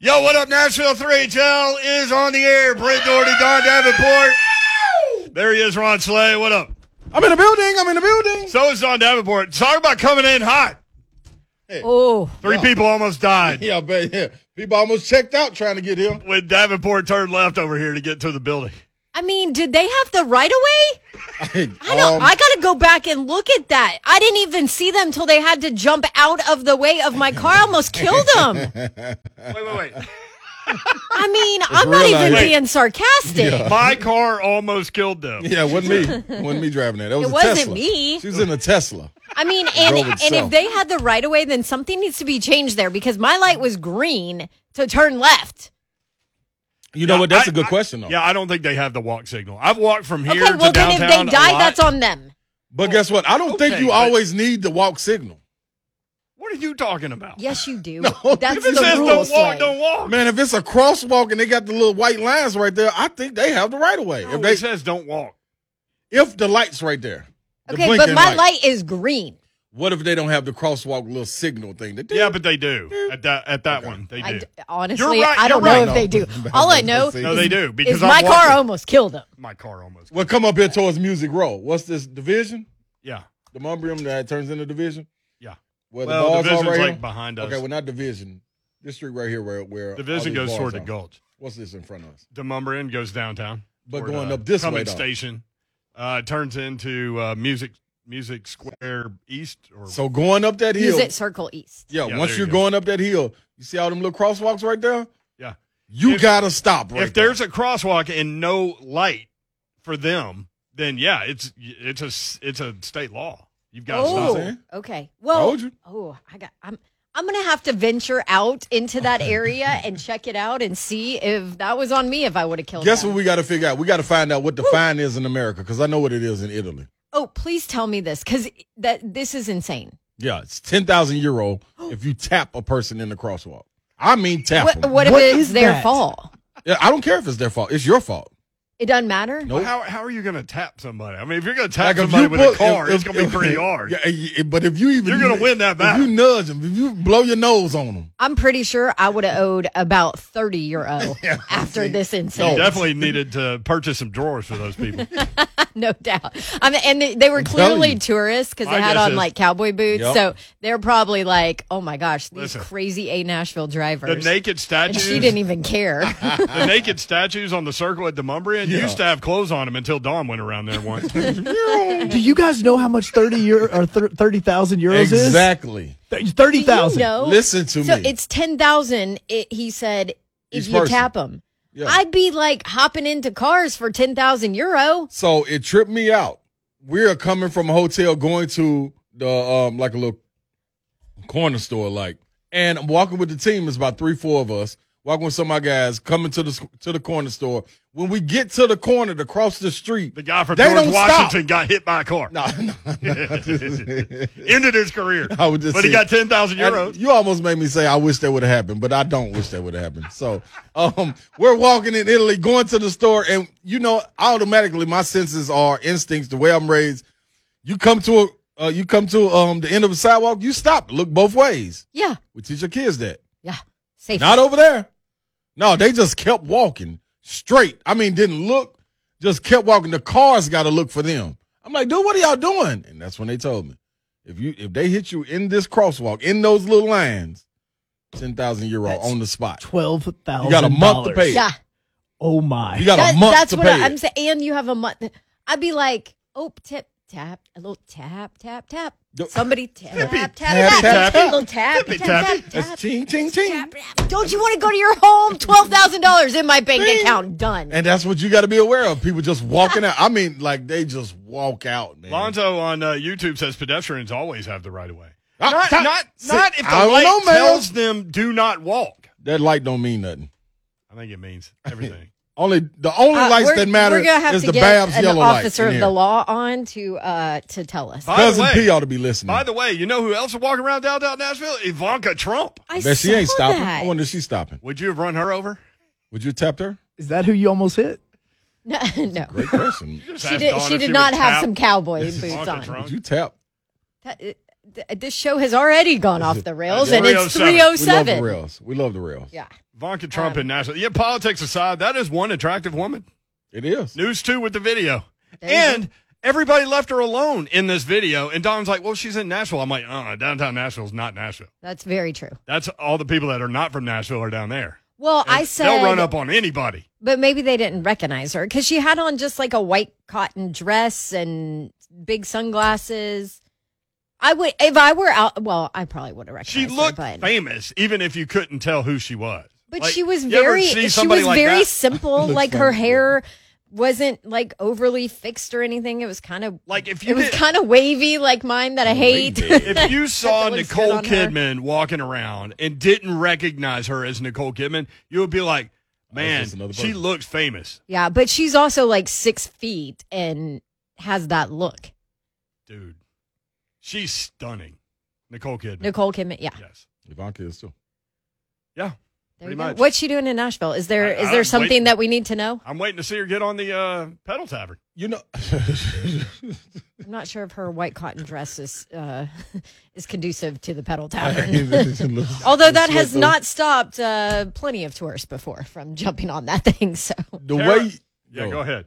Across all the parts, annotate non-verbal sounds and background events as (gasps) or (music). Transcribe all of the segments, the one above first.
Yo, what up, Nashville 3HL is on the air. Brent Dougherty, Dawn Davenport. There he is, Ron Slay. What up? I'm in the building. I'm in the building. So is Dawn Davenport. Talk about coming in hot. Hey, Oh, Three people almost died (laughs) Yeah, but yeah, people almost checked out trying to get here. when Davenport turned left over here to get to the building. I mean, did they have the right of way? (laughs) I Um, know. I got to go back and look at that. I didn't even see them till they had to jump out of the way of my car. I almost killed them. (laughs) Wait, wait, wait. (laughs) I mean, I'm not even life. being sarcastic. My car almost killed them. Yeah, it wasn't me. It wasn't me driving that. That was It a wasn't Tesla. me. She was in a Tesla. I mean, and and if they had the right of way, then something needs to be changed there because my light was green to turn left. You know Yeah, what? That's I- a good I- question, though. Yeah, I don't think they have the walk signal. I've walked from here Okay, to well then if they die, that's on them. But guess what? I don't think you but- always need the walk signal. What are you talking about? Yes, you do. (laughs) No, that's If it the says rule. don't walk, Slay. don't walk. Man, if it's a crosswalk and they got the little white lines right there, I think they have the right of way. No, if they, it says don't walk. if the light's right there. the Okay, but blinking my light is green. What if they don't have the crosswalk little signal thing? They do. Yeah, but they do at that at that one. They do. d- honestly, right, I don't you're know if they do. (laughs) All I know See? no, they do because is I've my car walked almost killed them. My car almost. Well, come up here towards Music Row. What's this division? Yeah, Demonbreun that turns into division? yeah. Where Well, the bars division's are right like here? behind us. Okay, well, not division. This street right here where where all Division these goes toward the. Gulch. What's this in front of us? Demonbreun goes downtown. But toward, going uh, up this way, Station uh, turns into uh, Music Music Square East. Or So going up that hill, Music Circle East. yeah. Yeah, once there you're you go. going up that hill, you see all them little crosswalks right there. yeah. You If- gotta stop right if there. there's a crosswalk and no light for them, then yeah, it's it's a s- it's a state law. You've got to what I'm Oh, stop. saying. okay. Well, Told you. oh, I got. I'm. I'm gonna have to venture out into that area (laughs) and check it out and see if that was on me. If I would have killed. Guess them. what we got to figure out? We got to find out what the fine is in America because I know what it is in Italy. Oh, please tell me this because that this is insane. Yeah, it's ten thousand euro (gasps) if you tap a person in the crosswalk. I mean, tap What, them. what if What it's is their that? fault? Yeah, I don't care if it's their fault. It's your fault. It doesn't matter. Nope. How, how are you going to tap somebody? I mean, if you're going to tap Like, somebody with put- a car, if- it's going to be pretty (laughs) hard. Yeah, yeah, but if you even You're gonna win that If battle. you nudge them, if you blow your nose on them, I'm pretty sure I would have owed about 30 euro (laughs) Yeah, after (laughs) see. this You incident. definitely needed to purchase some drawers for those people. no doubt. I mean, and they, they were I'm clearly tourists because they had on is- like cowboy boots. Yep. So they're probably like, oh my gosh, these Listen. crazy A Nashville drivers." The drivers. naked and statues. she didn't even care. the naked statues on the circle at Demonbreun Yeah. used to have clothes on them until Dawn went around there once. (laughs) Do you guys know how much thirty euro or thirty thousand euros exactly. is? Thirty You thousand. know? Listen to so me. it's 10,000. It, he said, if Each you person. tap them. Yeah. I'd be like hopping into cars for 10,000 euro. So it tripped me out. We're coming from a hotel going to the um like a little corner store, like, and I'm walking with the team. It's about three, four of us walking with some of my guys coming to the to the corner store. When we get to the corner to cross the street, The guy from They George don't Washington stop. got hit by a car. no, no, no. Ended his career. I would just but he got 10,000 euros. You almost made me say I wish that would have happened, but I don't wish that would have happened. So, um, we're walking in Italy, going to the store, and you know, automatically my senses are instincts. The way I'm raised, you come to a, uh, you come to um the end of the sidewalk, you stop, look both ways. Yeah. We teach your kids that. Yeah. Safe. Not over there. No, they just kept walking straight. I mean, didn't look, just kept walking. The cars got to look for them. I'm like, dude, what are y'all doing? And that's when they told me, if you if they hit you in this crosswalk in those little lines, ten thousand euro That's on the spot. Twelve thousand. You got a month to pay. it. yeah. Oh my. You got That- a month that's to what pay. I, I'm saying. And you have a month. I'd be like, oh, tip, tap, a little tap, tap, tap. Yo- Somebody tap, Tippy, tap, tap, tap, tap, tap, little tap, Tippy, tap, tappy. tap, That's tap, ching ching ching. tap, tap. Don't you want to go to your home? Twelve thousand dollars in my bank Bing. account. Done. And that's what you got to be aware of. People just walking out. I mean, like they just walk out, man. Lonzo on uh, YouTube says pedestrians always have the right of way. Ah, Not, stop. not, See, not if the I don't light know, man. tells them do not walk. That light don't mean nothing. I think it means everything. Only the only Uh, lights that matter We're gonna have is the Babs an yellow light. officer of the law on to uh to tell us. By Cousin way- P ought to be listening. By the way, you know who else is walking around downtown Nashville? Ivanka Trump. I Bet she saw ain't stopping. that. I wonder if she's stopping. Would you have run her over? Would you have tapped her? Is that who you almost hit? (laughs) No, no. Great question. She did. She did would not have tap some cowboy boots on. Trump. Would you tap? That- it- th- this show has already gone off the (laughs) rails, and it's 307. We love the 307. rails. We love the rails. Yeah. Ivanka Trump Um, in Nashville. Yeah, politics aside, that is one attractive woman. It is. News two with the video. There you And everybody left her alone in this video. And Dawn's like, well, she's in Nashville. I'm like, uh, downtown Nashville's not Nashville. That's very true. That's all the people that are not from Nashville are down there. Well, I And said they'll run up on anybody. But maybe they didn't recognize her because she had on just like a white cotton dress and big sunglasses. I would, if I were out, well, I probably would have recognized. She looked her, but, famous, even if you couldn't tell who she was. but Like, she was very, she was like very that? simple. (laughs) Like her funny, hair wasn't like overly fixed or anything. It was kind of Like if you it was kind of wavy, like mine that I hate. (laughs) If you (laughs) saw That looks good Nicole on her. Kidman walking around and didn't recognize her as Nicole Kidman, you would be like, man, she looks famous. yeah, but she's also like six feet and has that look. Dude, she's stunning. Nicole Kidman. Nicole Kidman, yeah. Yes. Ivanka is too. Yeah. There Pretty much. What's she doing in Nashville? Is there I- is I'm there something waiting. that we need to know? I'm waiting to see her get on the uh, pedal tavern. You know, (laughs) I'm not sure if her white cotton dress is uh, (laughs) is conducive to the pedal (laughs) tavern. Although that has not stopped uh, plenty of tourists before from jumping on that thing. So the Tara- way. Yeah, go ahead.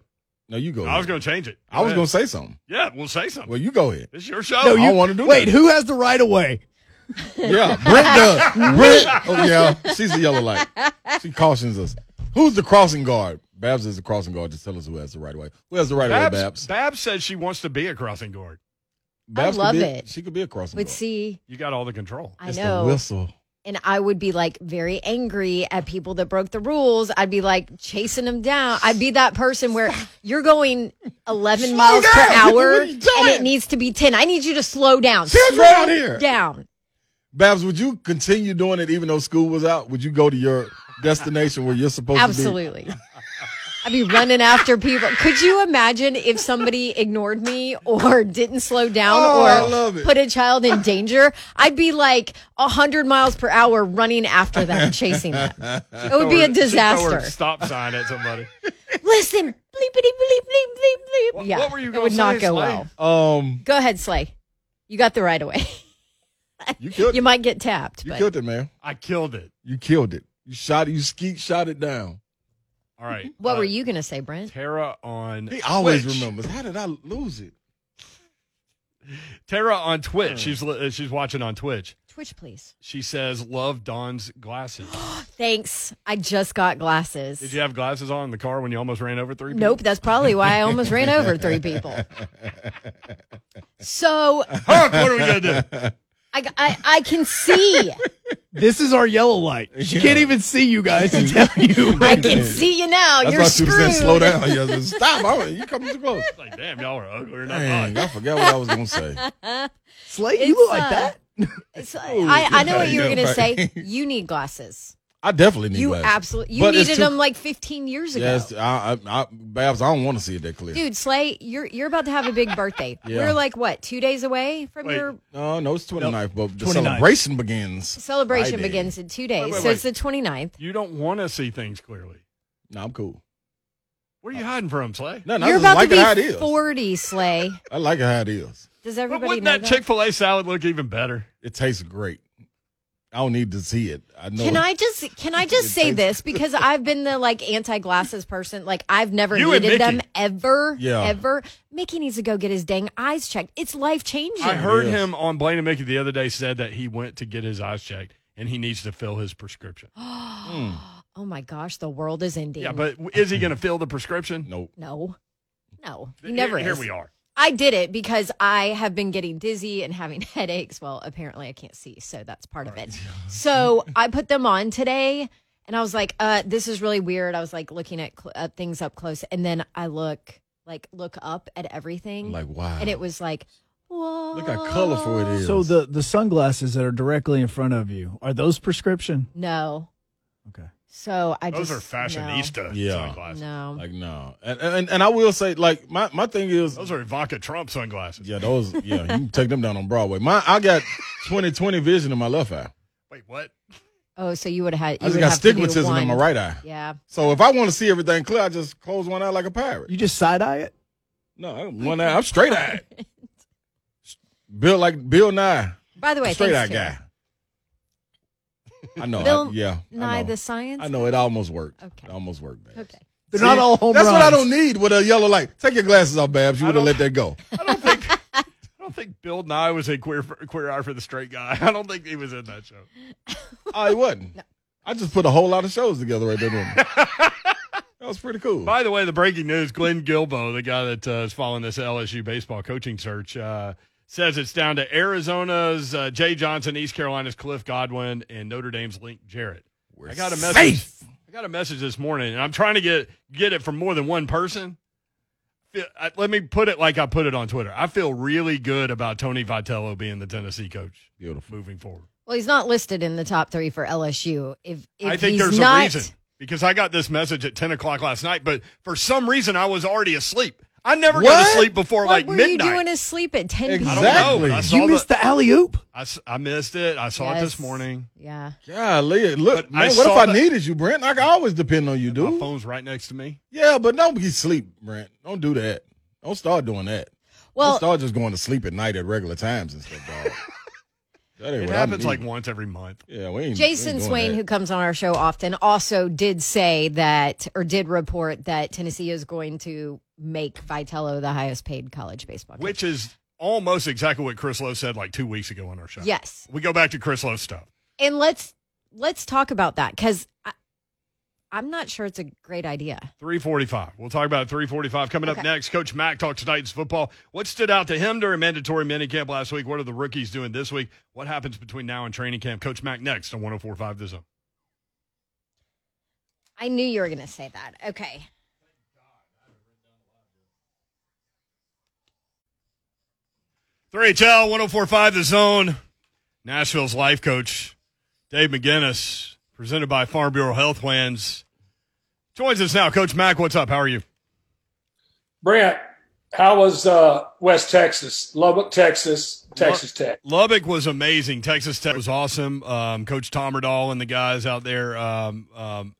No, you go. I was going to change it. I was ahead. going to say something. Yeah, we'll say something. Well, you go ahead. It's your show. No, I you don't want to do it. Wait, that. who has the right of way? (laughs) Yeah, Brent does. Brent. Oh yeah, she's a yellow light. She cautions us. Who's the crossing guard? Babs is the crossing guard. Just tell us who has the right of way. Who has the right of way, Babs, Babs? Babs says she wants to be a crossing guard. Babs could love be- it. She could be a crossing but guard. But see, You got all the control. I It's the know, whistle. And I would be like very angry at people that broke the rules. I'd be like chasing them down. I'd be that person where you're going 11 miles per hour What are you and it needs to be 10. I need you to slow down. Sit slow down here. Down. Babs, would you continue doing it even though school was out? Would you go to your destination where you're supposed to be? Absolutely. I'd be running after people. Could you imagine if somebody ignored me or didn't slow down Oh, or I love it. put a child in danger? I'd be like 100 miles per hour running after them, chasing them. It would be a Throw her- disaster. Stop sign at somebody. Listen, bleepity bleep bleep bleep bleep. What- yeah, what were you it gonna would not say, go Slay? well. Um, Go ahead, Slay. You got the right away. (laughs) you killed You it. might get tapped, You but killed it, man. I killed it. You killed it. You shot it. You skeet shot it down. All right. what uh, were you going to say, Brent? Tara on He always Twitch. remembers. How did I lose it? Tara on Twitch. She's li- uh, she's watching on Twitch. Twitch, please. She says, "Love Dawn's glasses." (gasps) Thanks. I just got glasses. Did you have glasses on in the car when you almost ran over three? people? Nope, that's probably why I almost ran over three people. (laughs) So Huck, what are we gonna do? (laughs) I, I, I can see. (laughs) This is our yellow light. She can't even see you guys to (laughs) tell you. (laughs) I can see you now. That's You're why she was screwed. slow down. Yeah, just stop. I, you coming too close. Like, damn, y'all are ugly than I Dang. I forgot what I was gonna say. Slate, It's, you look like uh, that. It's- I, I know what you were going to say. You need glasses. I definitely need You glasses. absolutely. You But needed too- them like 15 years ago. Yes, I, I, I, Babs, I don't want to see it that clear. Dude, Slay, you're you're about to have a big birthday. (laughs) Yeah. We're like what, two days away from Wait. your No, no, it's 29th, but the 29th. celebration begins. celebration Friday. begins in two days. Wait, wait, so it's the 29th. You don't want to see things clearly. No, I'm cool. What are you hiding from, Slay? No, no, You're about like to it how be 40, Slay. I like it how it is. Does But everybody wouldn't know that that? Chick Fil A salad look even better? It tastes great. I don't need to see it. I know. Can I just can I just say this because (laughs) I've been the like anti glasses person. Like I've never You needed them ever. Yeah. Ever. Mickey needs to go get his dang eyes checked. It's life changing. I heard Yes. him on Blaine and Mickey the other day said that he went to get his eyes checked and he needs to fill his prescription. (gasps) Oh my gosh, the world is ending. Yeah, but is he going to fill the prescription? Nope. no, no, he Here- never Here is. we are. I did it because I have been getting dizzy and having (laughs) headaches. Well, apparently I can't see, so that's part of it. So (laughs) I put them on today, and I was like, uh, "This is really weird." I was like looking at cl- uh, things up close, and then I look like look up at everything, like, wow. and it was like, "Whoa!" Look how colorful it is. So the the sunglasses that are directly in front of you are those prescription? no. Okay. So I Those just are fashionista Yeah. sunglasses. No, no. like no, and, and and I will say, like my my thing is, Those are Ivanka Trump sunglasses. yeah, those, yeah, you can take them down on Broadway. My I got (laughs) 20/20 vision in my left eye. Wait, what? Oh, so you would have had. You I just got have stigmatism in my right eye. Yeah. So if I want to see everything clear, I just close one eye like a pirate. You just side eye it? No, I'm one eye. I'm straight eyed. (laughs) Built like Bill Nye, By the way, straight out thanks, Terry. guy. I know. Bill I, yeah, I Nye, the science. I know it almost worked. Okay. It almost worked. Babs. Okay. They're not all home That's what I don't need with a yellow light. Take your glasses off, Babs. You would have let that go. I don't think. I don't think Bill Nye was a queer queer eye for the straight guy. I don't think he was in that show. I wasn't. I just put a whole lot of shows together right there. (laughs) that was pretty cool. By the way, the breaking news: Glenn Guilbeau, the guy that uh, is following this LSU baseball coaching search, uh, says it's down to Arizona's uh, Jay Johnson, East Carolina's Cliff Godwin, and Notre Dame's Link Jarrett. I got a message. safe. I got a message this morning, and I'm trying to get get it from more than one person. Let me put it like I put it on Twitter. I feel really good about Tony Vitello being the Tennessee coach Beautiful. moving forward. Well, he's not listed in the top three for LSU. If, if I think he's there's not, a reason because I got this message at 10 o'clock last night, but for some reason I was already asleep. I never go to sleep before What like midnight. What were you doing asleep at 10 p.m.? I don't know. Exactly. I saw You missed the alley oop. I, I missed it. I saw it this morning. Yeah. Golly, look, But man, what if saw I that- needed you, Brent? I can always depend on you, My dude. phone's right next to me. Yeah, but don't be sleep, Brent. Don't do that. Don't start doing that. Well, don't start just going to sleep at night at regular times and stuff, dog. That ain't It what I happens like once every month. yeah, we ain't. Jason we ain't Swain, that. who comes on our show often, also did say that, or did report that Tennessee is going to make Vitello the highest paid college baseball coach. Which is almost exactly what Chris Lowe said like two weeks ago on our show. yes, We go back to Chris Lowe's stuff. and let's let's talk about that because I'm not sure it's a great idea. 345. We'll talk about it 345. Coming up next, Coach Mack talks Titans football. What stood out to him during mandatory minicamp last week? What are the rookies doing this week? What happens between now and training camp? Coach Mack next on 1045 The Zone. I knew you were going to say that. Okay. Three HL 1045 The Zone. Nashville's life coach, Dave McGinnis, presented by Farm Bureau Health Plans. Joins us now. Coach Mack, what's up? How are you? Brent, how was uh, West Texas, Lubbock, Texas, Texas Tech? Lubbock was amazing. Texas Tech was awesome. Um, Coach Tomerdal and the guys out there um, um,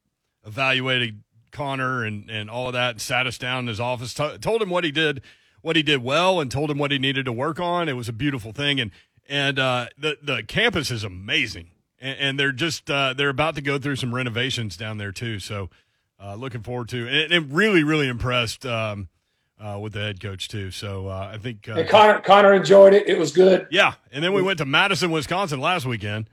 evaluated Connor and, and all of that and sat us down in his office, t- told him what he did, what he did well, and told him what he needed to work on. It was a beautiful thing, and and uh, the the campus is amazing, and, and they're just uh, they're about to go through some renovations down there too. So uh, looking forward to, and, and really really impressed. Um, uh, with the head coach too, so uh, I think uh, And Connor, Connor enjoyed it. It was good. yeah, and then we went to Madison, Wisconsin last weekend.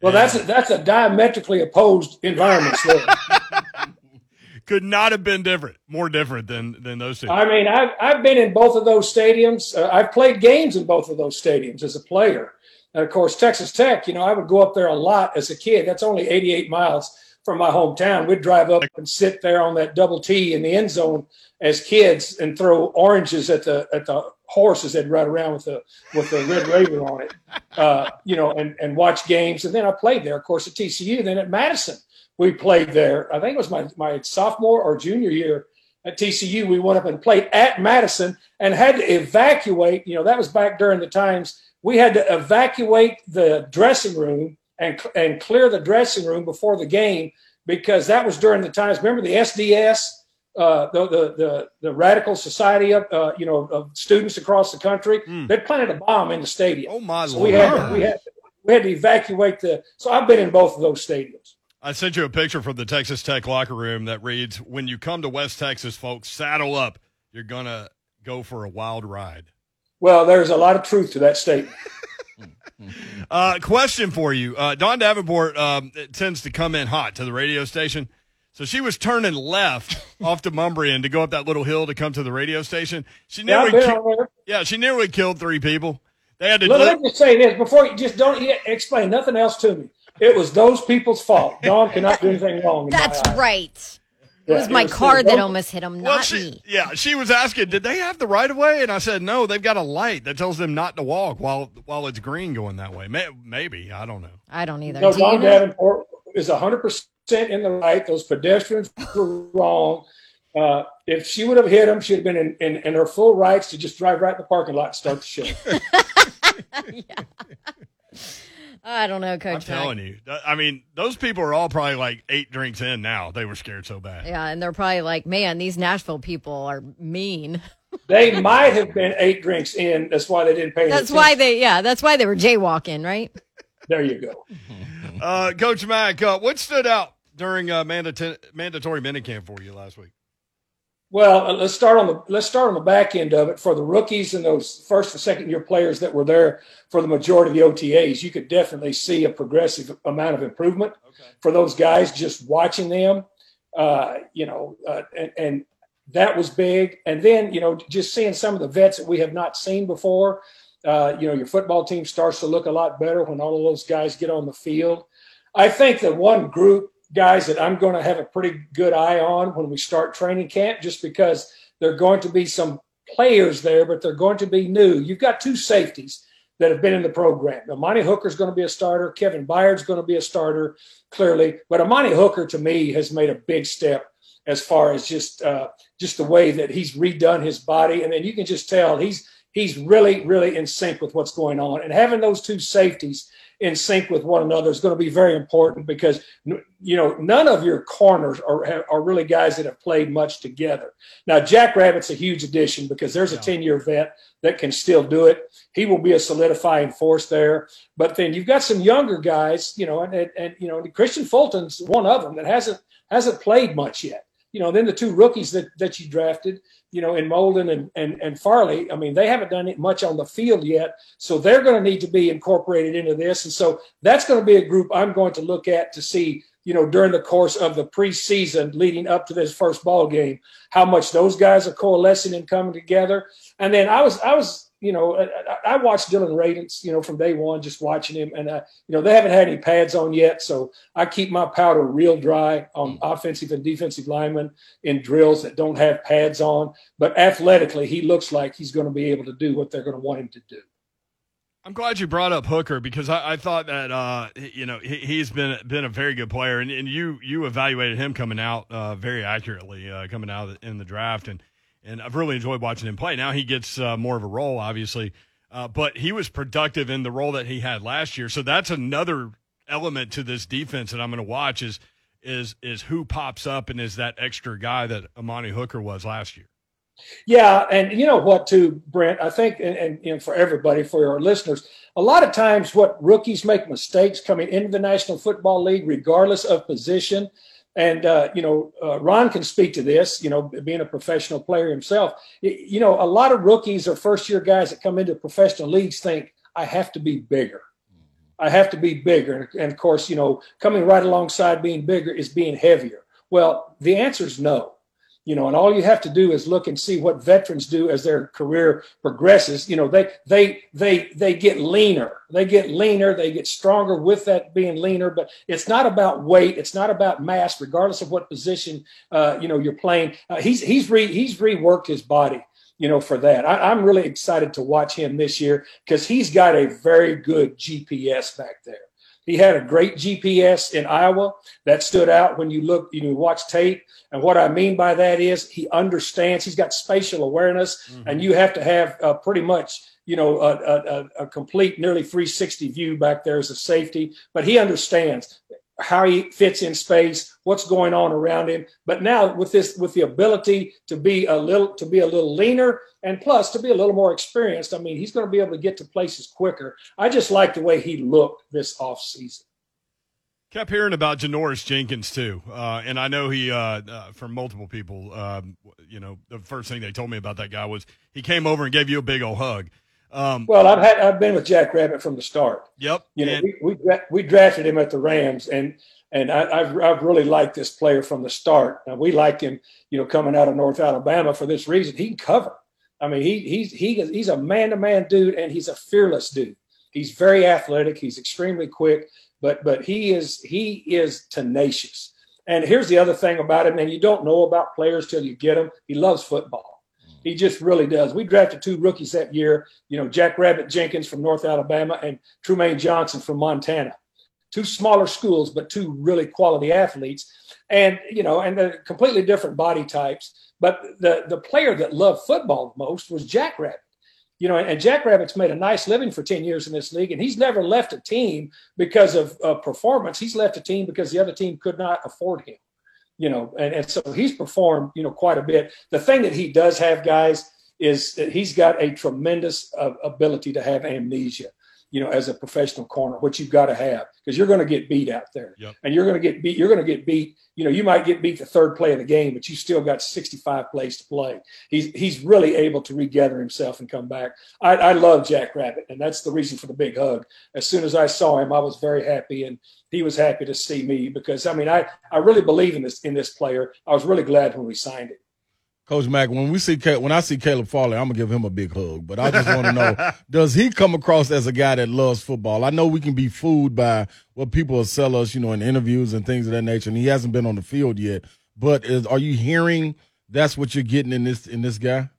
Well, that's a, that's a diametrically opposed environment. So. (laughs) Could not have been different, more different than than those two. I mean, I've, I've been in both of those stadiums. Uh, I've played games in both of those stadiums as a player. And of course, Texas Tech, you know, I would go up there a lot as a kid. That's only 88 miles from my hometown. We'd drive up and sit there on that double T in the end zone as kids and throw oranges at the at the horses that ride around with the with the red raven on it. Uh, you know, and and watch games. And then I played there, of course, at TCU. Then at Madison, we played there. I think it was my my sophomore or junior year at TCU. We went up and played at Madison and had to evacuate. You know, that was back during the times we had to evacuate the dressing room and and clear the dressing room before the game because that was during the times. Remember the SDS, uh, the, the the the Radical Society of uh, you know of students across the country. Mm. They planted a bomb in the stadium. oh my so lord! we had we had we had to evacuate the. So I've been in both of those stadiums. I sent you a picture from the Texas Tech locker room that reads, "When you come to West Texas, folks, saddle up. You're gonna go for a wild ride." Well, there's a lot of truth to that statement. (laughs) Uh, question for you: uh, Dawn Davenport um, tends to come in hot to the radio station, so she was turning left (laughs) off to Mumbrian to go up that little hill to come to the radio station. She nearly, I've ki- yeah, she nearly killed three people. They had to. Let, let me just say this before you just don't yeah, explain nothing else to me. It was those people's fault. Dawn cannot do anything wrong. in my That's eyes. right. It Yeah, was my it car that almost hit him, Well, not she, me. yeah, she was asking, did they have the right of way? And I said, no, they've got a light that tells them not to walk while while it's green going that way. May, maybe I don't know. I don't either. No, Do you know? Davenport is 100% in the right. Those pedestrians (laughs) were wrong. Uh, if she would have hit him, she'd have been in, in, in her full rights to just drive right in the parking lot and start the show. (laughs) (laughs) I don't know, Coach. I'm Coach. Mack. telling you. I mean, those people are all probably like eight drinks in now. They were scared so bad. Yeah, and they're probably like, man, these Nashville people are mean. (laughs) they might have been eight drinks in. That's why they didn't pay. That's why they, yeah, that's why they were jaywalking, right? There you go. Uh, Coach Mack, uh, what stood out during uh, mandatory mandatory minicamp for you last week? Well, uh, let's start on the let's start on the back end of it for the rookies and those first and second year players that were there for the majority of the OTAs. You could definitely see a progressive amount of improvement Okay. for those guys just watching them. Uh, you know, uh, and, and that was big. And then you know, just seeing some of the vets that we have not seen before. Uh, you know, your football team starts to look a lot better when all of those guys get on the field. I think the one group guys that I'm going to have a pretty good eye on when we start training camp, just because there are going to be some players there, but they're going to be new. You've got two safeties that have been in the program. Amani Hooker's going to be a starter. Kevin Byard's going to be a starter, clearly. But Amani Hooker, to me, has made a big step as far as just uh, just the way that he's redone his body, and then you can just tell he's he's really really in sync with what's going on. And having those two safeties in sync with one another is going to be very important because you know none of your corners are are really guys that have played much together. Now Jack Rabbit's a huge addition because there's a 10 year vet that can still do it. He will be a solidifying force there. But then you've got some younger guys, you know, and and, and you know Kristian Fulton's one of them that hasn't hasn't played much yet. You know, then the two rookies that that you drafted, you know, in Molden and, and, and Farley, I mean, they haven't done much on the field yet. So they're going to need to be incorporated into this. And so that's going to be a group I'm going to look at to see, you know, during the course of the preseason leading up to this first ball game, how much those guys are coalescing and coming together. And then I was, I was, you know, I, I watched Dillon Radunz, you know, from day one, just watching him. And, uh, you know, they haven't had any pads on yet. So I keep my powder real dry on offensive and defensive linemen in drills that don't have pads on. But athletically, he looks like he's going to be able to do what they're going to want him to do. I'm glad you brought up Hooker because I, I thought that uh, you know he, he's been been a very good player, and, and you you evaluated him coming out uh, very accurately uh, coming out in the draft, and and I've really enjoyed watching him play. Now he gets uh, more of a role, obviously, uh, but he was productive in the role that he had last year. So that's another element to this defense that I'm going to watch is is is who pops up and is that extra guy that Amani Hooker was last year. Yeah, and you know what, too, Brent. I think, and, and know, for everybody, for our listeners, a lot of times, what rookies make mistakes coming into the National Football League, regardless of position. And uh, you know, uh, Ron can speak to this. You know, being a professional player himself, you know, a lot of rookies or first-year guys that come into professional leagues think I have to be bigger. I have to be bigger, and of course, you know, coming right alongside being bigger is being heavier. Well, the answer is no you know and all you have to do is look and see what veterans do as their career progresses. You know they they they they get leaner. They get leaner. They get stronger with that being leaner. But it's not about weight. It's not about mass regardless of what position uh, you know you're playing. Uh, he's he's re, he's reworked his body you know for that. I, i'm really excited to watch him this year because he's got a very good gps back there he had a great GPS in Iowa that stood out when you look, you know, watch tape. And what I mean by that is he understands. He's got spatial awareness, mm-hmm. and you have to have uh, pretty much, you know, a, a, a, complete, nearly 360 view back there as a safety. But he understands how he fits in space, what's going on around him. But now with this, with the ability to be a little, to be a little leaner, and plus to be a little more experienced. I mean, he's going to be able to get to places quicker. I just like the way he looked this off season. Kept hearing about Janoris Jenkins too, uh, and I know he uh, uh, from multiple people. Um, you know, the first thing they told me about that guy was he came over and gave you a big old hug. Um, well, I've had I've been with Jack Rabbit from the start. Yep. You know, and, we, we, we drafted him at the Rams, and and I, have I've really liked this player from the start. Now, we liked him, you know, coming out of North Alabama for this reason. He can cover. I mean, he he's he he's a man to man dude, and he's a fearless dude. He's very athletic. He's extremely quick, but but he is he is tenacious. And here's the other thing about him, and you don't know about players till you get them. He loves football. He just really does. We drafted two rookies that year. You know, Jack Rabbit Jenkins from North Alabama and Trumaine Johnson from Montana. Two smaller schools, but two really quality athletes. And you know, and they're completely different body types but the, the player that loved football most was Jack Rabbit. You know, and Jack Rabbit's made a nice living for 10 years in this league, and he's never left a team because of uh, performance. He's left a team because the other team could not afford him, you know, and, and so he's performed, you know, quite a bit. The thing that he does have, guys, is that he's got a tremendous uh, ability to have amnesia you know, as a professional corner, which you've got to have because you're going to get beat out there, Yep. and you're going to get beat. You're going to get beat. You know, you might get beat the third play of the game, but you still got 65 plays to play. He's he's really able to regather himself and come back. I, I love Jack Rabbit, and that's the reason for the big hug. As soon as I saw him, I was very happy, and he was happy to see me because I mean, I I really believe in this in this player. I was really glad when we signed it. Coach Mack, when we see when I see Caleb Farley, I'm gonna give him a big hug. But I just want to know, (laughs) does he come across as a guy that loves football? I know we can be fooled by what people sell us, you know, in interviews and things of that nature, and he hasn't been on the field yet. But is, are you hearing that's what you're getting in this in this guy?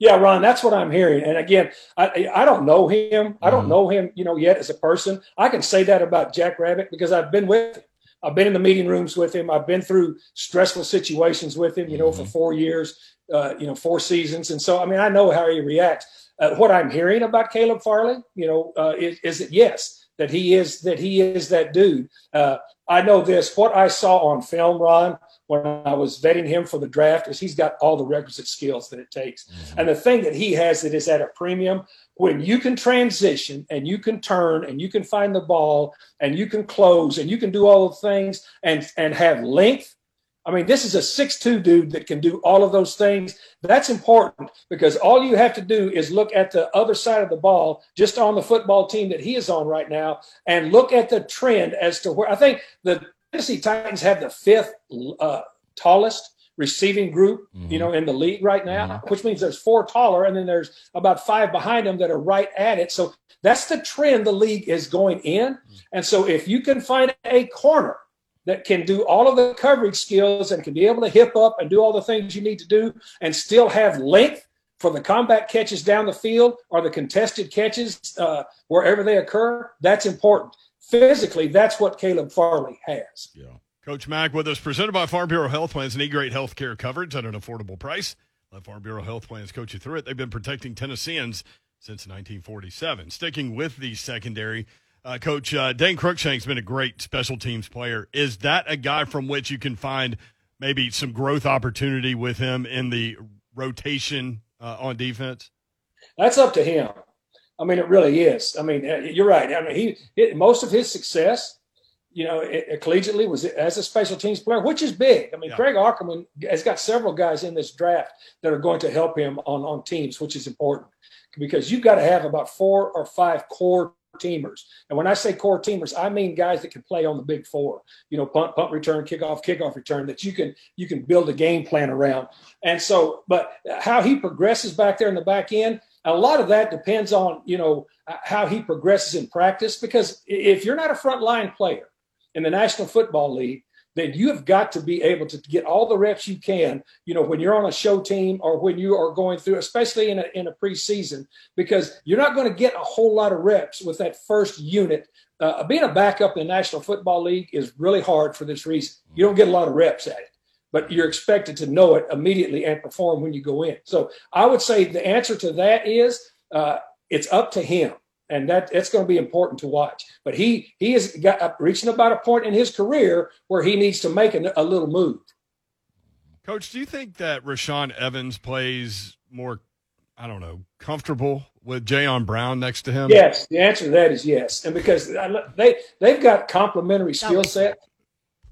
Yeah, Ron, that's what I'm hearing. And again, I I don't know him. I don't Mhm. know him, you know, yet as a person. I can say that about Jack Rabbit because I've been with him. I've been in the meeting rooms with him. I've been through stressful situations with him, you know, for four years, uh, you know, four seasons. And so, I mean, I know how he reacts. Uh, what I'm hearing about Caleb Farley, you know, uh, is, is that yes, that he is that he is that dude. Uh, I know this. What I saw on film, Ron, when I was vetting him for the draft, is he's got all the requisite skills that it takes. Mm-hmm. And the thing that he has that is at a premium, when you can transition and you can turn and you can find the ball and you can close and you can do all the things and and have length. I mean, this is a six-two dude that can do all of those things. That's important because all you have to do is look at the other side of the ball, just on the football team that he is on right now, and look at the trend as to where I think the Tennessee Titans have the fifth uh, tallest receiving group, you know, in the league right now, which means there's four taller, and then there's about five behind them that are right at it. So that's the trend the league is going in. And so if you can find a corner that can do all of the coverage skills and can be able to hip up and do all the things you need to do and still have length for the combat catches down the field or the contested catches uh, wherever they occur, that's important. Physically, that's what Caleb Farley has. Yeah. Coach Mack with us, presented by Farm Bureau Health Plans. Need great health care coverage at an affordable price. Let Farm Bureau Health Plans coach you through it. They've been protecting Tennesseans since 1947. Sticking with the secondary, uh, Coach uh, Dane Cruikshank's been a great special teams player. Is that a guy from which you can find maybe some growth opportunity with him in the rotation uh, on defense? That's up to him. I mean, it really is. I mean, uh, you're right. I mean, he it, most of his success, you know, it, it collegiately was as a special teams player, which is big. I mean, Yeah. Craig Aukerman has got several guys in this draft that are going to help him on on teams, which is important because you've got to have about four or five core teamers. And when I say core teamers, I mean guys that can play on the big four. You know, punt, punt return, kickoff, kickoff return that you can you can build a game plan around. And so, but how he progresses back there in the back end, a lot of that depends on you know how he progresses in practice. Because if you're not a front line player in the National Football League, then you have got to be able to get all the reps you can, you know, when you're on a show team or when you are going through, especially in a, in a preseason, because you're not going to get a whole lot of reps with that first unit. Uh, being a backup in the National Football League is really hard for this reason. You don't get a lot of reps at it, but you're expected to know it immediately and perform when you go in. So I would say the answer to that is uh, it's up to him and that it's going to be important to watch. But he he is got uh, reaching about a point in his career where he needs to make a, a little move. Coach, do you think that Rashaan Evans plays more, I don't know, comfortable with Jayon Brown next to him? Yes, the answer to that is yes, and because they they've got complementary skill sets,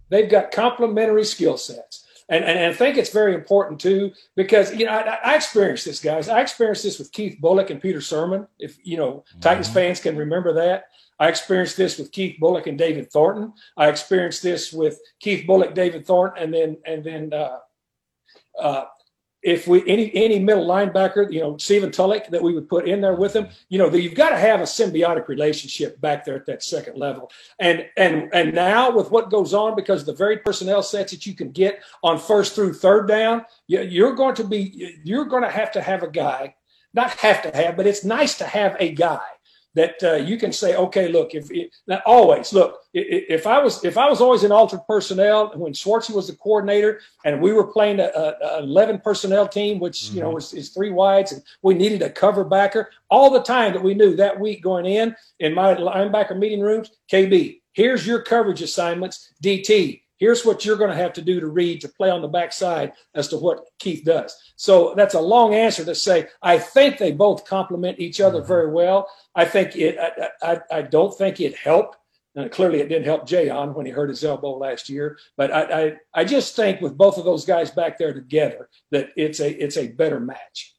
they've got complementary skill sets. And, and, and I think it's very important too because you know I, I experienced this, guys. I experienced this with Keith Bulluck and Peter Sirmon. If you know Titans fans can remember that, I experienced this with Keith Bulluck and David Thornton. I experienced this with Keith Bulluck, David Thornton, and then and then uh, uh, if we any any middle linebacker, you know Stephen Tulloch that we would put in there with him, you know, you've got to have a symbiotic relationship back there at that second level. And and and now with what goes on because the very personnel sets that you can get on first through third down, you're going to be you're going to have to have a guy, not have to have, but it's nice to have a guy that uh, you can say, okay, look, if it, always look, if I was if I was always in altered personnel when Schwartzy was the coordinator and we were playing a, a, eleven personnel team, which you know is, is three wides, and we needed a cover backer all the time that we knew that week going in in my linebacker meeting rooms, KB, here's your coverage assignments, DT. Here's what you're going to have to do to read to play on the backside as to what Keith does. So that's a long answer to say I think they both complement each other very well. I think it. I, I, I don't think it helped. And clearly, it didn't help Jayon when he hurt his elbow last year. But I, I, I just think with both of those guys back there together, that it's a it's a better match.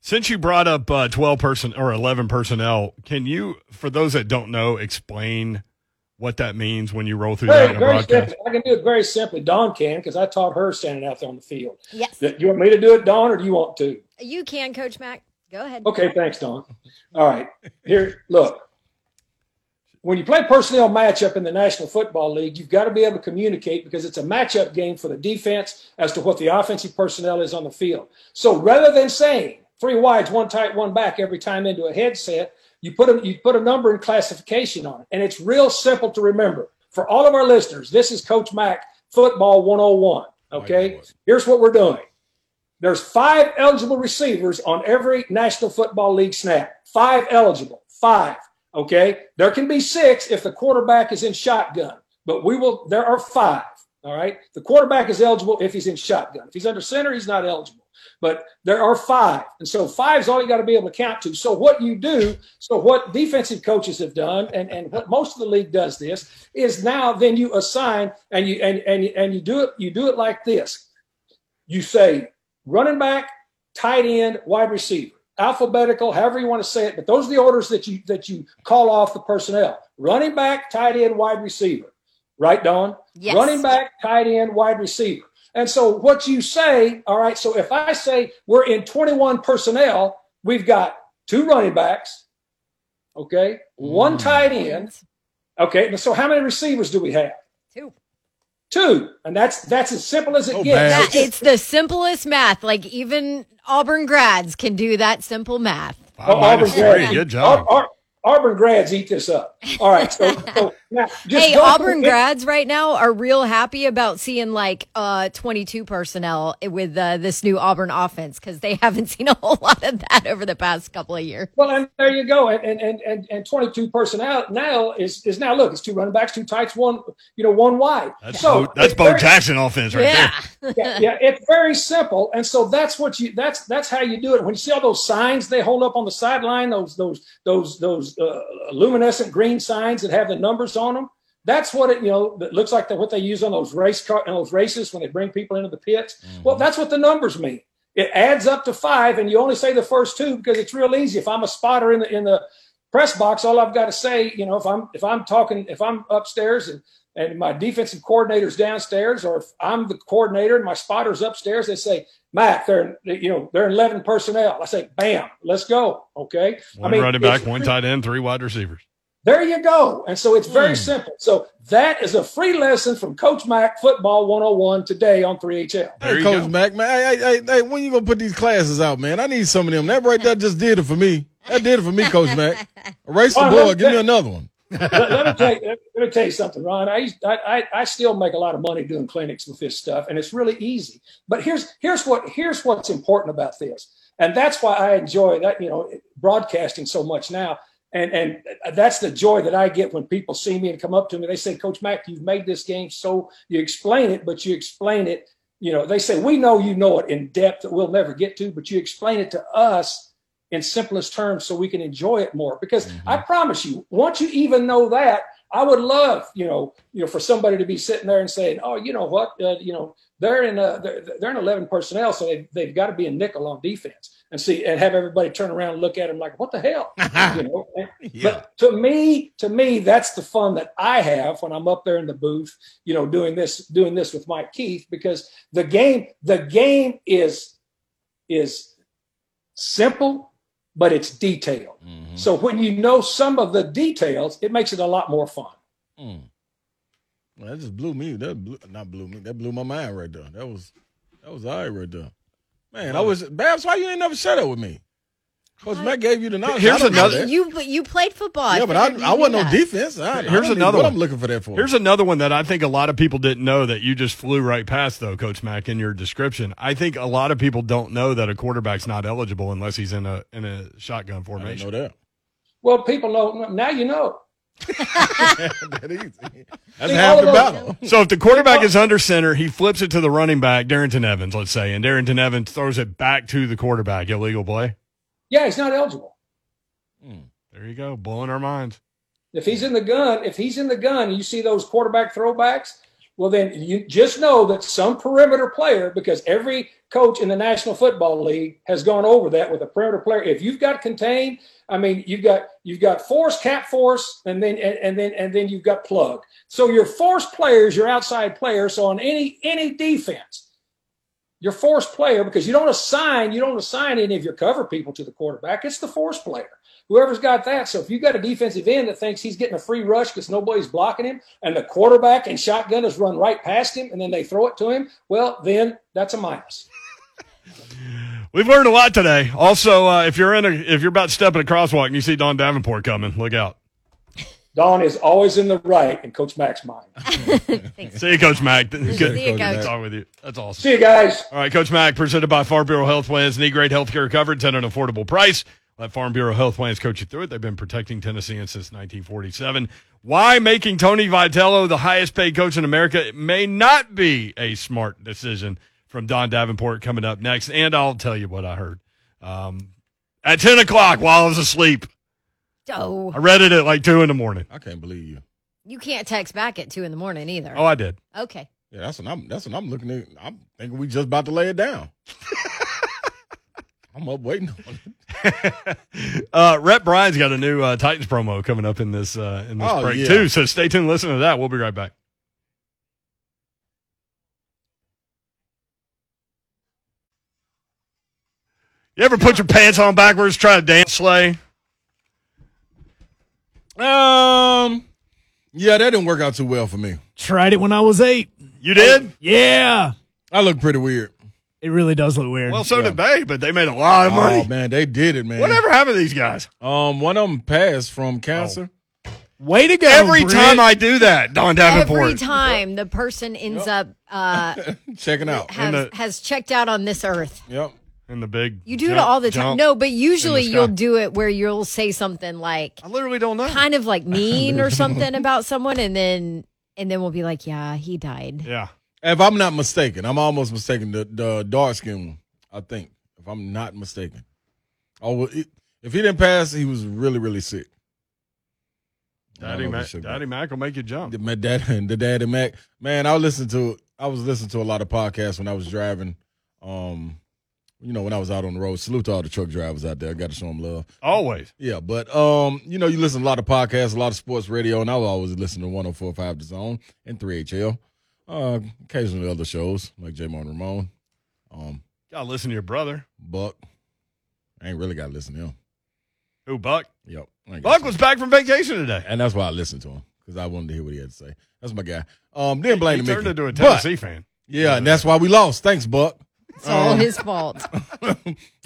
Since you brought up uh, 12 person or 11 personnel, can you, for those that don't know, explain what that means when you roll through that in Very, a very broadcast? simply. I can do it very simply. Dawn can because I taught her standing out there on the field. Yes. Do You want me to do it, Dawn, or do you want to? You can, Coach Mack. Go ahead. Okay, thanks, Dawn. All right. Here, look. When you play personnel matchup in the National Football League, you've got to be able to communicate because it's a matchup game for the defense as to what the offensive personnel is on the field. So rather than saying three wides, one tight, one back every time into a headset, you put a you put a number and classification on it. And it's real simple to remember. For all of our listeners, this is Coach Mack Football 101. Okay. Here's what we're doing. There's five eligible receivers on every National Football League snap. Five eligible. Five. Okay. There can be six if the quarterback is in shotgun, but we will, there are five. All right. The quarterback is eligible if he's in shotgun. If he's under center, he's not eligible. But there are five. And so five is all you got to be able to count to. So what you do, so what defensive coaches have done, and, and what most of the league does this, is now then you assign and you and, and and you do it, you do it like this. You say running back, tight end, wide receiver, alphabetical, however you want to say it. But those are the orders that you that you call off the personnel: running back, tight end, wide receiver. Right, Dawn? Yes. Running back, tight end, wide receiver. And so what you say, all right. So if I say we're in 21 personnel, we've got two running backs, okay, one mm. tight end, okay. So how many receivers do we have? Two. Two, and that's that's as simple as it Oh, gets. That, it's the simplest math. Like even Auburn grads can do that simple math. Five Oh, minus Auburn grads. Good job. Ar- Ar- Auburn grads eat this up. All right, so, so now just hey, Auburn grads right now are real happy about seeing like uh 22 personnel with uh, this new Auburn offense because they (laughs) haven't seen a whole lot of that over the past couple of years. Well, and there you go. And and and and, and 22 personnel now is is now look, it's two running backs, two tights, one you know one wide. That's so Bo, that's Bo very- Jackson offense right Yeah. there. yeah, yeah, it's very simple, and so that's what you that's that's how you do it. When you see all those signs they hold up on the sideline, those those those those uh, luminescent green signs that have the numbers on them, that's what it you know that looks like the, what they use on those race car on those races when they bring people into the pits. Mm-hmm. Well, that's what the numbers mean. It adds up to five, and you only say the first two because it's real easy. If I'm a spotter in the in the press box, all I've got to say, you know, if I'm if I'm talking, if I'm upstairs and and my defensive coordinator's downstairs, or if I'm the coordinator and my spotter's upstairs, they say, Matt, they're you know they're eleven personnel. I say, bam, let's go. Okay, One I mean, running back, one tight end, three wide receivers. There you go. And so it's very hmm. simple. So that is a free lesson from Coach Mack Football 101 today on 3HL. There Hey, you Coach go. Mac, man, hey, hey, hey, hey, when you gonna put these classes out, man? I need some of them. That right there just did it for me. That did it for me, Coach Mack. (laughs) Erase the board. Give me another one. let, let me tell you, let, let me tell you something, Ron. I, I, I I still make a lot of money doing clinics with this stuff, and it's really easy. But here's here's what here's what's important about this, and that's why I enjoy that you know broadcasting so much now. And and that's the joy that I get when people see me and come up to me. They say, Coach Mack, you've made this game so you explain it, but you explain it. You know, they say we know you know it in depth that we'll never get to, but you explain it to us in simplest terms so we can enjoy it more. Because I promise you, once you even know that, I would love, you know, you know, for somebody to be sitting there and saying, "Oh, you know what? Uh, you know, they're in uh, they're, they're in eleven personnel, so they they've got to be a nickel on defense." And see, and have everybody turn around and look at them like, "What the hell?" (laughs) you know. And- But to me, to me, that's the fun that I have when I'm up there in the booth, you know, doing this, doing this with Mike Keith, because the game, the game is is simple, but it's detailed. So when you know some of the details, it makes it a lot more fun. Mm. Well, that just blew me. That blew, not blew me. That blew my mind right there. That was that was all right right there. Man, I was Babs. Why you ain't never share that with me? Coach Mack gave you the knowledge. Here's I don't know another- You you played football. Yeah, but I, I wasn't do on defense. I, I Here's don't another what one. I'm looking for that for. Here's another one that I think a lot of people didn't know that you just flew right past, though, Coach Mack, in your description. I think a lot of people don't know that a quarterback's not eligible unless he's in a in a shotgun I didn't formation. know that. Well, people know now. You know. (laughs) that easy. That's See, half the battle. So if the quarterback is under center, he flips it to the running back, Darrynton Evans, let's say, and Darrynton Evans throws it back to the quarterback. Illegal play. Yeah, he's not eligible. Hmm. There you go, blowing our minds. If he's in the gun, if he's in the gun, you see those quarterback throwbacks, well, then you just know that some perimeter player, because every coach in the National Football League has gone over that with a perimeter player. If you've got contain, I mean, you've got you've got force, cap force, and then and, and then and then you've got plug. So your force players, your outside players. So on any any defense, your force player, because you don't assign you don't assign any of your cover people to the quarterback. It's the force player whoever's got that. So if you've got a defensive end that thinks he's getting a free rush because nobody's blocking him, and the quarterback and shotgun has run right past him, and then they throw it to him, well, then that's a minus. (laughs) We've learned a lot today. Also, uh, if you're in a if you're about to step in a crosswalk and you see Dawn Davenport coming, look out. Dawn is always in the right in Coach Mack's mind. Thanks. (laughs) (laughs) See you, Coach Mack. Good See you, Coach Coach. Talk with you. That's awesome. See you guys. All right, Coach Mack, presented by Farm Bureau Health Plans. Need great health care coverage at an affordable price. Let Farm Bureau Health Plans coach you through it. They've been protecting Tennesseans since 1947. Why making Tony Vitello the highest paid coach in America may not be a smart decision from Dawn Davenport coming up next. And I'll tell you what I heard. Um, at 10 o'clock while I was asleep, Oh, I read it at like 2 in the morning. I can't believe you. you can't text back at two in the morning either. Oh, I did. Okay. Yeah, that's what I'm. That's what I'm looking at. I'm thinking we just about to lay it down. (laughs) I'm up waiting on it. (laughs) uh, Rhett Bryan's got a new uh, Titans promo coming up in this uh, in this Oh, break yeah. too. So stay tuned, listen to that. We'll be right back. You ever put your pants on backwards, try to dance sleigh? Um, yeah, that didn't work out too well for me. Tried it when I was eight. You did? Yeah. I look pretty weird. It really does look weird. Well, so did they, but they made a lot of money. Oh man, they did it, man. Whatever happened to these guys? Um, one of them passed from cancer. Way to go. Every Britt. time I do that, Dawn Davenport. Every time the person ends up uh, (laughs) Checking out. has, the- has checked out on this earth. Yep. in the big. You do it all the time. No, but usually you'll do it where you'll say something like I literally don't know. kind of like (laughs) mean or something (laughs) about someone and then and then we'll be like, Yeah, he died. Yeah. If I'm not mistaken, I'm almost mistaken. The the dark skin one, I think, if I'm not mistaken. Oh, well, it, if he didn't pass, he was really really sick. Daddy Mac. Daddy Mac will make you jump. The, my dad, (laughs) the daddy Mac. Man, I listened to I was listening to a lot of podcasts when I was driving. Um, you know, when I was out on the road. Salute to all the truck drivers out there. I got to show them love. Always. Yeah, but um, you know, you listen to a lot of podcasts, a lot of sports radio, and I was always listening to 1045 The Zone and 3HL. Uh, occasionally other shows like J Mon Ramon, um, Gotta listen to your brother. Buck. I ain't really got to listen to him. Who, Buck? Yep. I Buck was back from vacation today. and that's why I listened to him because I wanted to hear what he had to say. That's my guy. Um, didn't blame He the turned Mickey. into a But- Tennessee fan. yeah, and that's why we lost. Thanks, Buck. It's all Um, his fault. (laughs)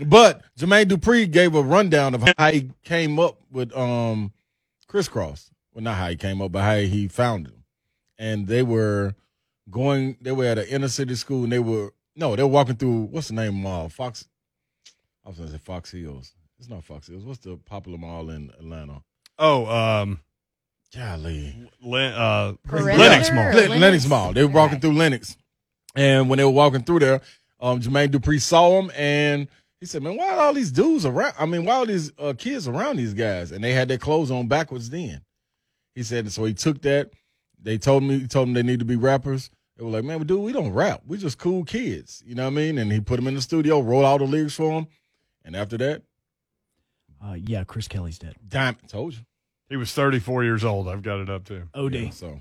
but Jermaine Dupri gave a rundown of how he came up with um Kris Kross. Well, not how he came up, but how he found them. And they were going. They were at an inner city school, and they were no, they were walking through what's the name mall? Fox. I was gonna say Fox Hills. It's not Fox Hills. What's the popular mall in Atlanta? Oh, um, Golly, Lin, uh, Lenox Mall. Lenox, Lenox? Mall. They were walking through Lenox, and when they were walking through there, um, Jermaine Dupri saw them, and he said, "Man, why are all these dudes around? I mean, why are these uh, kids around these guys?" And they had their clothes on backwards. Then he said, so he took that. They told me, he told them they need to be rappers. They were like, "Man, dude, we don't rap. We just cool kids." You know what I mean? And he put them in the studio, wrote all the lyrics for them, and after that, Uh, yeah, Chris Kelly's dead. Diamond told you. He was 34 years old. I've got it up too. OD. Yeah, so,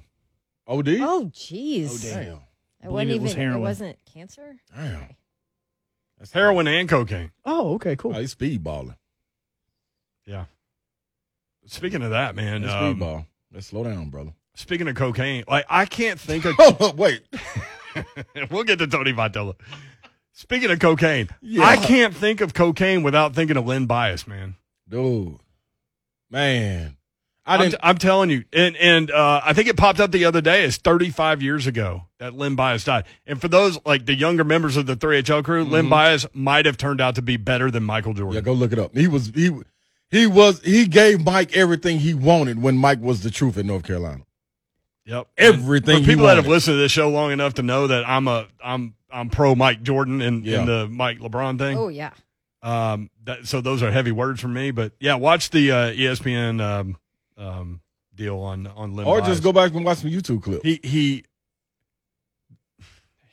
OD. Oh jeez. Oh, Damn. It Believe wasn't it was even heroin. it wasn't cancer? Damn. That's Heroin and cocaine. Oh, okay, cool. Oh, he's speedballing. Yeah. Speaking of that, man. That's Um, speedball. Let's slow down, brother. Speaking of cocaine, like I can't think of. (laughs) Oh, wait. (laughs) we'll get to Tony Vitello. Speaking of cocaine, Yeah. I can't think of cocaine without thinking of Len Bias, man. Dude. Man. I I'm, didn't. I'm telling you, and and uh, I think it popped up the other day. It's 35 years ago that Len Bias died. And for those like the younger members of the 3HL crew, Len Bias might have turned out to be better than Michael Jordan. yeah, go look it up. He was he He was he gave Mike everything he wanted when Mike was the truth in North Carolina. Yep. Everything For he people that have listened to this show long enough to know that I'm a I'm I'm pro Mike Jordan in, Yeah. in the Mike LeBron thing. Oh yeah. Um, that, so those are heavy words for me, but yeah, watch the uh, ESPN um, um, deal on on Lim Or Bias. just go back and watch some YouTube clips. He he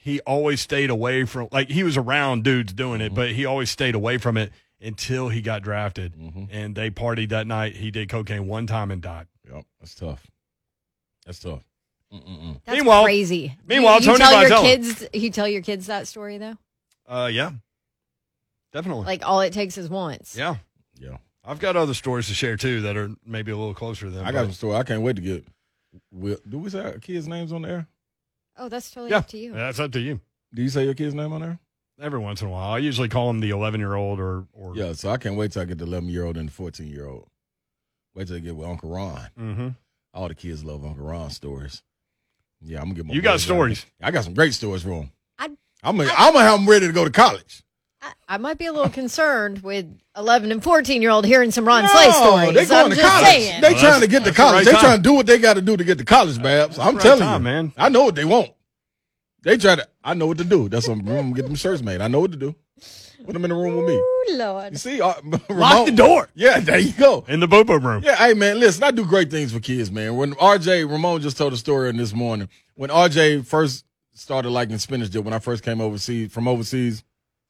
he always stayed away from like he was around dudes doing it, but he always stayed away from it until he got drafted. Mhm. And they partied that night. He did cocaine one time and died. Yep, that's tough. That's tough. Mm-mm-mm. That's Meanwhile- crazy. meanwhile, you, you Tony tell your kids you tell your kids that story though. Uh, yeah, definitely. Like all it takes is once. yeah, Yeah, I've got other stories to share too that are maybe a little closer to them. I got but- some story. I can't wait to get. Will, do we say our kids' names on there? Oh, that's totally yeah, up to you. Yeah, that's up to you. Do you say your kid's name on there? Every once in a while, I usually call him the eleven year old or or Yeah, so I can't wait till I get the 11 year old and the 14 year old. Wait till I get with Uncle Ron. hmm All the kids love Uncle Ron stories. Yeah, I'm gonna get my You got stories. there. I got some great stories for them. I'd- I'm gonna, I'm gonna have them ready to go to college. I, I might be a little concerned with 11 and 14 year old hearing some Ron Slay stories. they going I'm to college. saying. They Well, trying to get to that's the college. right they time. trying to do what they got to do to get to college, Babs. I'm right telling time, you, man. I know what they want. They try to. I know what to do. That's what I'm gonna get them shirts made. I know what to do. Put them in the room with me. Ooh, You see, uh, (laughs) Lock Ramon- the door Yeah, there you go. in the bobo room. Yeah, hey man, listen, I do great things for kids, man. When RJ Ramon just told a story on this morning, when RJ first started liking spinach dip, when I first came overseas from overseas,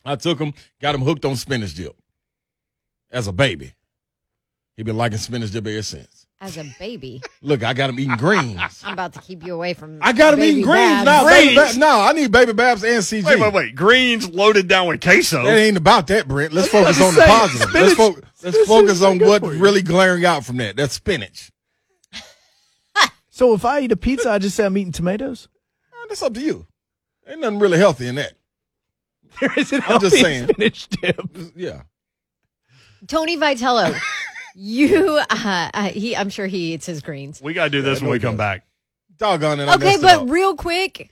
I took him, got him hooked on spinach dip as a baby. He been liking spinach dip ever since. As a baby, Look, I got him eating greens. I'm about to keep you away from. I got him eating greens Babs. now. Baby Greens? Babs- no, I need baby Babs and CG. Wait, wait, wait. Greens loaded down with queso. It ain't about that, Brent. Let's focus on the saying, positive. Let's, fo- let's focus on good what's really glaring out from that. That's spinach. So if I eat a pizza, I just say I'm eating tomatoes. Uh, That's up to you. Ain't nothing really healthy in that. There is an I'm just saying. spinach dip. Yeah. Tony Vitello, you, uh, uh, he, I'm sure he eats his greens. we gotta do this Yeah, when we come doubt. back. Doggone it. I Okay, messed it but up. real quick,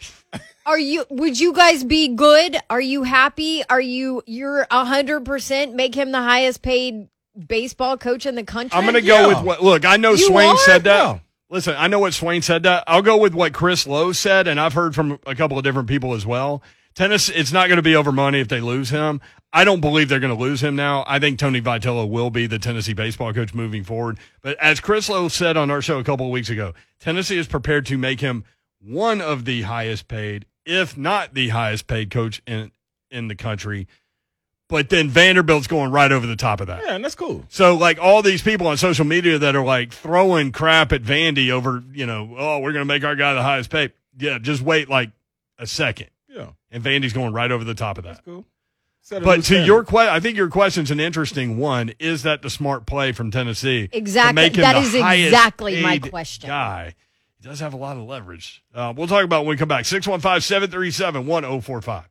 are you? Would you guys be good? Are you happy? Are you? You're a hundred percent make him the highest paid baseball coach in the country. I'm gonna Yeah. go with what. Look, I know You Swain are? said that. Yeah. Listen, I know what Swain said that. I'll go with what Chris Low said, and I've heard from a couple of different people as well. Tennis, it's not going to be over money if they lose him. I don't believe they're going to lose him now. I think Tony Vitello will be the Tennessee baseball coach moving forward. But as Chris Low said on our show a couple of weeks ago, Tennessee is prepared to make him one of the highest paid, if not the highest paid coach in in the country. But then Vanderbilt's going right over the top of that. Yeah, and that's cool. So, like all these people on social media that are like throwing crap at Vandy over, you know, oh, we're going to make our guy the highest paid. Yeah, just wait like a second, Yeah, and Vandy's going right over the top of that. that's that. cool. But to your question, I think your question's an interesting one. Is that the smart play from Tennessee? Exactly. make him That the is highest exactly my question. Guy, he does have a lot of leverage. Uh, we'll talk about it when we come back. 615 737 1045.